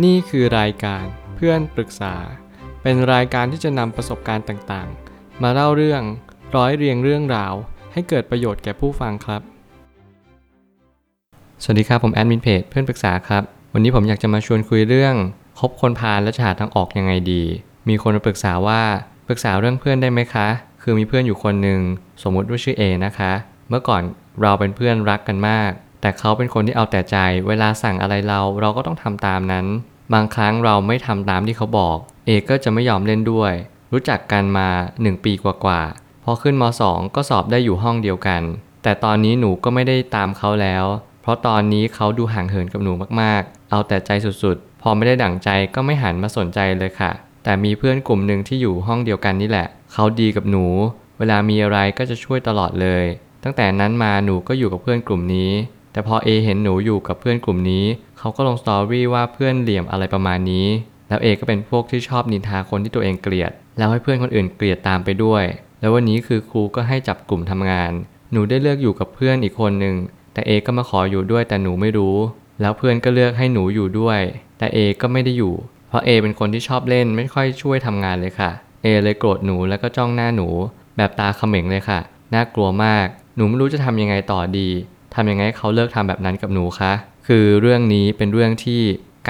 นี่คือรายการเพื่อนปรึกษา เป็นรายการที่จะนำประสบการณ์ต่างๆ มาเล่าเรื่องร้อยเรียงเรื่องราว ให้เกิดประโยชน์แก่ผู้ฟังครับ สวัสดีครับผมแอดมินเพจเพื่อนปรึกษาครับ วันนี้ผมอยากจะมาชวนคุยเรื่องคบคนพาลและจะหาทางออกยังไงดี มีคนมาปรึกษาว่าปรึกษาเรื่องเพื่อนได้ไหมคะ คือมีเพื่อนอยู่คนหนึ่งสมมุติว่าชื่อ A นะคะ เมื่อก่อนเราเป็นเพื่อนรักกันมาก แต่เขาเป็นคนที่เอาแต่ใจ เวลาสั่งอะไรเราเราก็ต้องทำตามนั้น บางครั้งเราไม่ทำตามที่เขาบอก เอก็จะไม่ยอมเล่นด้วย รู้จักกันมา 1 ปีกว่าๆพอขึ้นม .2 ก็สอบได้อยู่ห้องเดียวกัน แต่ตอนนี้หนูก็ไม่ได้ตามเขาแล้ว เพราะตอนนี้เขาดูห่างเหินกับหนูมากๆ เอาแต่ใจสุดๆ พอไม่ได้ดั่งใจก็ไม่หันมาสนใจเลยค่ะ แต่มีเพื่อนกลุ่มหนึ่งที่อยู่ห้องเดียวกันนี่แหละ เขาดีกับหนู เวลามีอะไรก็จะช่วยตลอดเลย ตั้งแต่นั้นมาหนูก็อยู่กับเพื่อนกลุ่มนี้ แต่พอเอเห็นหนูอยู่กับเพื่อนกลุ่มนี้เขาก็ลงสตอรี่ว่าเพื่อนเหลี่ยมอะไรประมาณนี้ แล้วเอก็เป็นพวกที่ชอบนินทาคนที่ตัวเองเกลียด แล้วให้เพื่อนคนอื่นเกลียดตามไปด้วย แล้ววันนี้คือครูก็ให้จับกลุ่มทำงาน หนูได้เลือกอยู่กับเพื่อนอีกคนหนึ่งแต่เอก็มาขออยู่ด้วยแต่หนูไม่รู้ แล้วเพื่อนก็เลือกให้หนูอยู่ด้วย แต่เอก็ไม่ได้อยู่ เพราะเอเป็นคนที่ชอบเล่นไม่ค่อยช่วยทำงานเลยค่ะเอเลยโกรธหนูแล้วก็จ้องหน้าหนู แบบตาเขม็งเลยค่ะ น่ากลัวมาก หนูไม่รู้จะทำยังไงต่อดี ทำยังไงให้เขาเลิกทำแบบนั้นกับหนูคะ คือเรื่องนี้เป็นเรื่องที่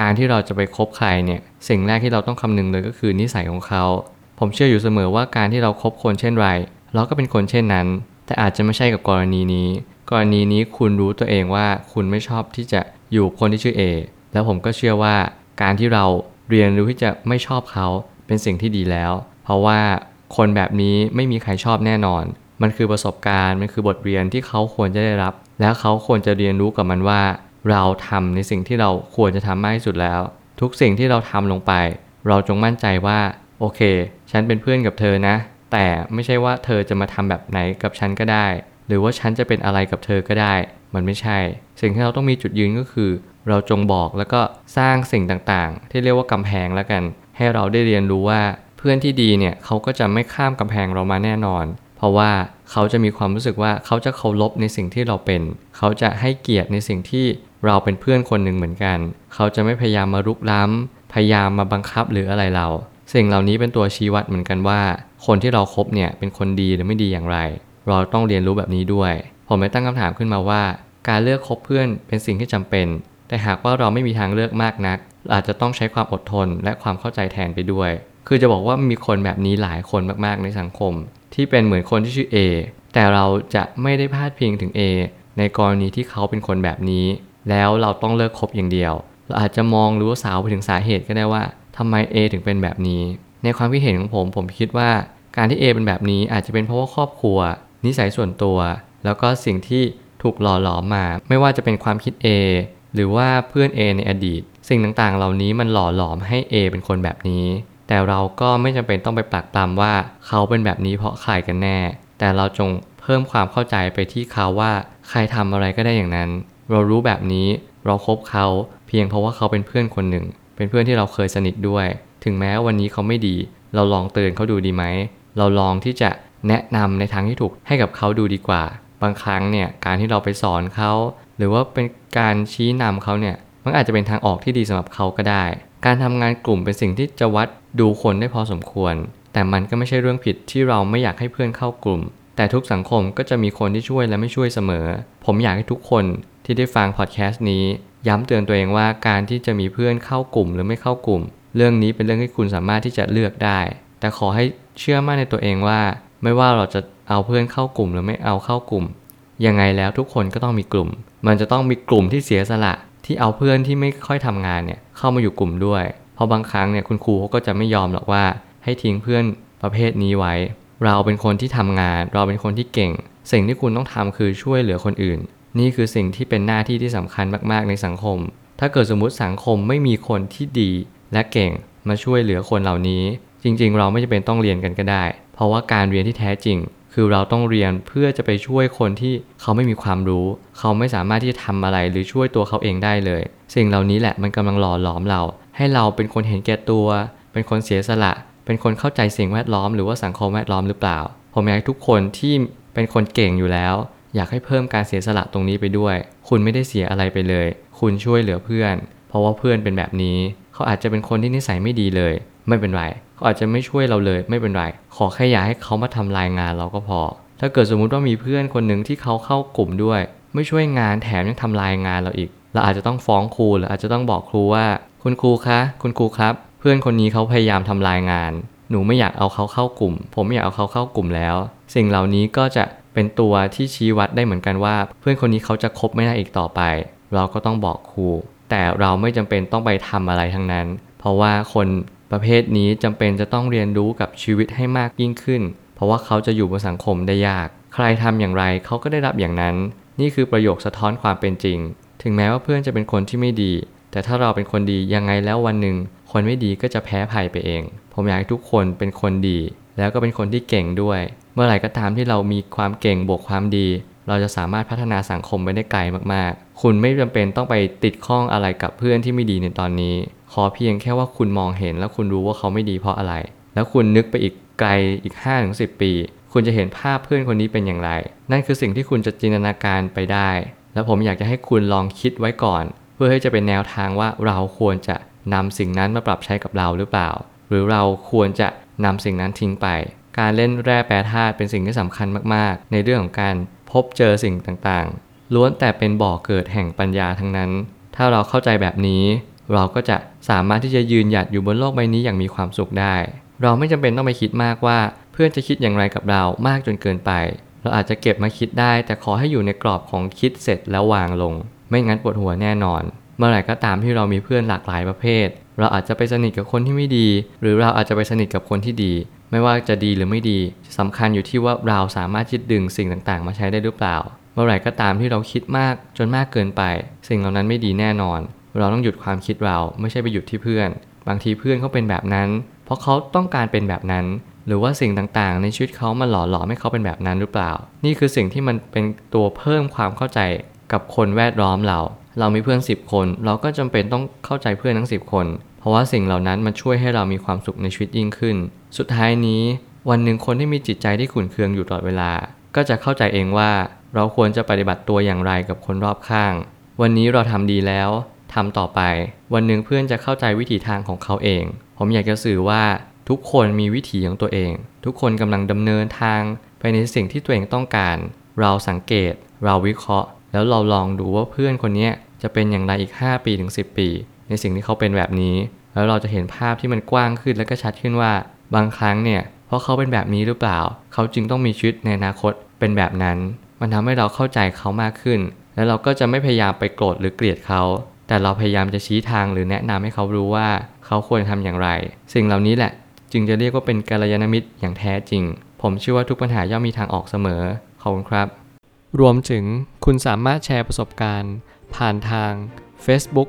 การที่เราจะไปคบใครเนี่ย สิ่งแรกที่เราต้องคำนึงเลยก็คือนิสัยของเขา ผมเชื่ออยู่เสมอว่าการที่เราครบคนเช่นไร เราก็เป็นคนเช่นนั้น แต่อาจจะไม่ใช่กับกรณีนี้ กรณีนี้คุณรู้ตัวเองว่าคุณไม่ชอบที่จะอยู่คนที่ชื่อ A แล้วผมก็เชื่อว่าการที่เราเรียนรู้ที่จะไม่ชอบเขาเป็นสิ่งที่ดีแล้ว เพราะว่าคนแบบนี้ไม่มีใครชอบแน่นอน มันคือประสบการณ์ มันคือบทเรียนที่เขาควรจะได้รับ แล้วเขาควรจะเรียนรู้กับมันว่า เราทำในสิ่งที่เราควรจะทำมากที่สุดแล้ว ทุกสิ่งที่เราทำลงไป เราจงมั่นใจว่า โอเค ฉันเป็นเพื่อนกับเธอนะ แต่ไม่ใช่ว่าเธอจะมาทำแบบไหนกับฉันก็ได้ หรือว่าฉันจะเป็นอะไรกับเธอก็ได้ มันไม่ใช่ สิ่งที่เราต้องมีจุดยืนก็คือ เราจงบอกแล้วก็สร้างสิ่งต่างๆ ที่เรียกว่ากำแพงแล้วกัน ให้เราได้เรียนรู้ว่าเพื่อนที่ดีเนี่ยเขาก็จะไม่ข้ามกำแพงเรามาแน่นอน เพราะว่า เขาจะมีความรู้สึกว่าเขาจะเคารพในสิ่งที่เราเป็น เขาจะให้เกียรติในสิ่งที่เราเป็นเพื่อนคนหนึ่งเหมือนกัน เขาจะไม่พยายามมารุกล้ำ พยายามมาบังคับหรืออะไรเรา สิ่งเหล่านี้เป็นตัวชี้วัดเหมือนกันว่า คนที่เราครบเนี่ยเป็นคนดีหรือไม่ดีอย่างไร เราต้องเรียนรู้แบบนี้ด้วย ผมเลยตั้งคำถามขึ้นมาว่า การเลือกคบเพื่อนเป็นสิ่งที่จำเป็น แต่หากว่าเราไม่มีทางเลือกมากนัก อาจจะต้องใช้ความอดทนและความเข้าใจแทนไปด้วย คือจะบอกว่ามีคนแบบนี้หลายคนมากๆในสังคม ที่เป็นเหมือนคนที่ชื่อ A แต่เราจะไม่ได้พาดพิงถึง A ในกรณีที่เขาเป็นคนแบบนี้ แล้วเราต้องเลิกคบอย่างเดียว เราอาจจะมองหรือว่าสาวไปถึงสาเหตุก็ได้ว่าทำไม A ถึงเป็นแบบนี้ ในความคิดเห็นของผมผมคิดว่าการที่ A เป็นแบบนี้อาจจะเป็นเพราะว่าครอบครัว นิสัยส่วนตัว แล้วก็สิ่งที่ถูกหล่อหลอมมา ไม่ว่าจะเป็นความคิด A หรือว่าเพื่อน A ในอดีต สิ่งต่างๆ เหล่านี้มันหล่อหลอมให้ A เป็นคนแบบนี้ แต่เราก็ไม่จำเป็นต้องไปปลักปลำว่าเขาเป็นแบบนี้เพราะใครกันแน่ แต่เราจงเพิ่มความเข้าใจไปที่เขาว่าใครทำอะไรก็ได้อย่างนั้น เรารู้แบบนี้เราครบเขาเพียงเพราะว่าเขาเป็นเพื่อนคนหนึ่ง เป็นเพื่อนที่เราเคยสนิทด้วย ถึงแม้วันนี้เขาไม่ดี เราลองเตือนเขาดูดีไหม เราลองที่จะแนะนำในทางที่ถูกให้กับเขาดูดีกว่า บางครั้งเนี่ยการที่เราไปสอนเขา หรือว่าเป็นการชี้นำเขาเนี่ยมันอาจจะเป็นทางออกที่ดีสำหรับเขาก็ได้ การทำงานกลุ่มเป็นสิ่งที่จะวัดดูคนได้พอสมควร แต่มันก็ไม่ใช่เรื่องผิดที่เราไม่อยากให้เพื่อนเข้ากลุ่ม แต่ทุกสังคมก็จะมีคนที่ช่วยและไม่ช่วยเสมอ ผมอยากให้ทุกคนที่ได้ฟังพอดแคสต์นี้ ย้ำเตือนตัวเองว่าการที่จะมีเพื่อนเข้ากลุ่มหรือไม่เข้ากลุ่ม เรื่องนี้เป็นเรื่องที่คุณสามารถที่จะเลือกได้ แต่ขอให้เชื่อมั่นในตัวเองว่า ไม่ว่าเราจะเอาเพื่อนเข้ากลุ่มหรือไม่เอาเข้ากลุ่มยังไงแล้วทุกคนก็ต้องมีกลุ่ม มันจะต้องมีกลุ่มที่เสียสละที่เอาเพื่อนที่ไม่ค่อยทำงานเนี่ย เข้ามาอยู่กลุ่มด้วย เพราะบางครั้งเนี่ยคุณครูเขาก็จะไม่ยอมหรอกว่า ให้ทิ้งเพื่อนประเภทนี้ไว้ เราเป็นคนที่ทำงาน เราเป็นคนที่เก่ง สิ่งที่คุณต้องทำคือช่วยเหลือคนอื่น นี่คือสิ่งที่เป็นหน้าที่ที่สำคัญมากๆในสังคม ถ้าเกิดสมมุติสังคมไม่มีคนที่ดีและเก่งมาช่วยเหลือคนเหล่านี้ จริง ๆ เราไม่จำเป็นต้องเรียนกันก็ได้ เพราะว่าการเรียนที่แท้จริง คือเราต้องเรียนเพื่อจะไปช่วยคนที่เขาไม่มีความรู้ เขาไม่สามารถที่จะทำอะไรหรือช่วยตัวเขาเองได้เลย สิ่งเหล่านี้แหละมันกำลังหล่อหลอมเรา ให้เราเป็นคนเห็นแก่ตัว เป็นคนเสียสละ เป็นคนเข้าใจสิ่งแวดล้อมหรือว่าสังคมแวดล้อมหรือเปล่า ผมอยากให้ทุกคนที่เป็นคนเก่งอยู่แล้ว อยากให้เพิ่มการเสียสละตรงนี้ไปด้วย คุณไม่ได้เสียอะไรไปเลย คุณช่วยเหลือเพื่อน เพราะว่าเพื่อนเป็นแบบนี้ เขาอาจจะเป็นคนที่นิสัยไม่ดีเลย ไม่เป็นไร เขาอาจจะไม่ช่วยเราเลยไม่เป็นไร ขอแค่อย่าให้เขามาทำลายงานเราก็พอ ถ้าเกิดสมมุติว่ามีเพื่อนคนหนึ่งที่เขาเข้ากลุ่มด้วย ไม่ช่วยงานแถมยังทำลายงานเราอีก เราอาจจะต้องฟ้องครูหรืออาจจะต้องบอกครูว่า คุณครูคะ คุณครูครับ เพื่อนคนนี้เขาพยายามทำลายงาน หนูไม่อยากเอาเขาเข้ากลุ่ม ผมไม่อยากเอาเขาเข้ากลุ่มแล้ว สิ่งเหล่านี้ก็จะเป็นตัวที่ชี้วัดได้เหมือนกันว่า เพื่อนคนนี้เขาจะคบไม่ได้อีกต่อไป เราก็ต้องบอกครูแต่เราไม่จำเป็นต้องไปทำอะไรทั้งนั้น เพราะว่าคน ประเภทนี้จำเป็นจะต้องเรียนรู้กับชีวิตให้มากยิ่งขึ้น เพราะว่าเขาจะอยู่บนสังคมได้ยาก ใครทำอย่างไรเขาก็ได้รับอย่างนั้น นี่คือประโยคสะท้อนความเป็นจริง ถึงแม้ว่าเพื่อนจะเป็นคนที่ไม่ดี แต่ถ้าเราเป็นคนดียังไงแล้ววันหนึ่ง คนไม่ดีก็จะแพ้ภัยไปเอง ผมอยากให้ทุกคนเป็นคนดี แล้วก็เป็นคนที่เก่งด้วย เมื่อไหร่ก็ตามที่เรามีความเก่งบวกความดี เราจะสามารถพัฒนาสังคมไปได้ไกลมากๆ คุณไม่จำเป็นต้องไปติดข้องอะไรกับเพื่อนที่ไม่ดีในตอนนี้ ขอเพียงแค่ว่าคุณมองเห็นแล้วคุณรู้ว่าเขาไม่ดีเพราะอะไร แล้วคุณนึกไปอีกไกลอีก 5-10 ปี คุณจะเห็นภาพเพื่อนคนนี้เป็นอย่างไร นั่นคือสิ่งที่คุณจะจินตนาการไปได้ แล้วผมอยากจะให้คุณลองคิดไว้ก่อน เพื่อให้จะเป็นแนวทางว่าเราควรจะนำสิ่งนั้นมาปรับใช้กับเราหรือเปล่า หรือเราควรจะนำสิ่งนั้นทิ้งไป การเล่นแร่แปรธาตุเป็นสิ่งที่สำคัญมากๆ ในเรื่องของการ พบเจอสิ่งต่างๆ ล้วนแต่เป็นบ่อเกิดแห่งปัญญาทั้งนั้น ถ้าเราเข้าใจแบบนี้ เราก็จะสามารถที่จะยืนหยัดอยู่บนโลกใบนี้อย่างมีความสุขได้ เราไม่จำเป็นต้องไปคิดมากว่า เพื่อนจะคิดอย่างไรกับเรามากจนเกินไป เราอาจจะเก็บมาคิดได้ แต่ขอให้อยู่ในกรอบของคิดเสร็จแล้ววางลง ไม่งั้นปวดหัวแน่นอน เมื่อไหร่ก็ตามที่เรามีเพื่อนหลากหลายประเภท เราอาจจะไปสนิทกับคนที่ไม่ดี หรือเราอาจจะไปสนิทกับคนที่ดี ไม่ว่าจะดีหรือไม่ดีสำคัญอยู่ที่ว่าเราสามารถยึดดึงสิ่งต่างๆ มาใช้ได้หรือเปล่า เมื่อไหร่ก็ตามที่เราคิดมากจนมากเกินไป สิ่งเหล่านั้นไม่ดีแน่นอน เราต้องหยุดความคิดเราไม่ใช่ไปหยุดที่เพื่อน บางทีเพื่อนเขาเป็นแบบนั้น เพราะเขาต้องการเป็นแบบนั้น หรือว่าสิ่งต่างๆ ในชีวิตเขามาหล่อหลอมให้เขาเป็นแบบนั้นหรือเปล่า นี่คือสิ่งที่มันเป็นตัวเพิ่มความเข้าใจกับคนแวดล้อมเรา เรามีเพื่อน 10 คน เราก็จำเป็นต้องเข้าใจเพื่อนทั้ง 10 คน เพราะว่าสิ่งเหล่านั้นมันช่วยให้เรามีความสุขในชีวิตยิ่งขึ้น สุดท้ายนี้ วันหนึ่งคนที่มีจิตใจที่ขุ่นเคืองอยู่ตลอดเวลา ก็จะเข้าใจเองว่า เราควรจะปฏิบัติตัวอย่างไรกับคนรอบข้าง วันนี้เราทำดีแล้วทำต่อไป วันหนึ่งเพื่อนจะเข้าใจวิถีทางของเขาเอง ผมอยากจะสื่อว่าทุกคนมีวิถีของตัวเอง ทุกคนกำลังดำเนินทางไปในสิ่งที่ตัวเองต้องการ เราสังเกต เราวิเคราะห์ แล้วเราลองดูว่าเพื่อนคนนี้จะเป็นอย่างไรอีก 5 ปีถึง 10 ปี ในสิ่งที่เขาเป็นแบบนี้ แล้วเราจะเห็นภาพที่มันกว้างขึ้นและก็ชัดขึ้นว่า บางครั้งเนี่ยเพราะเขาเป็นแบบนี้หรือเปล่า เขาจึงต้องมีชีวิตในอนาคตเป็นแบบนั้น มันทำให้เราเข้าใจเขามากขึ้น แล้วเราก็จะไม่พยายามไปโกรธหรือเกลียดเขา แต่เราพยายามจะชี้ทางหรือแนะนำให้เขารู้ว่าเขาควรทำอย่างไร สิ่งเหล่านี้แหละ จึงจะเรียกว่าเป็นกัลยาณมิตรอย่างแท้จริง ผมเชื่อว่าทุกปัญหาย่อมมีทางออกเสมอขอบคุณครับ รวมถึงคุณสามารถแชร์ประสบการณ์ ผ่านทาง Facebook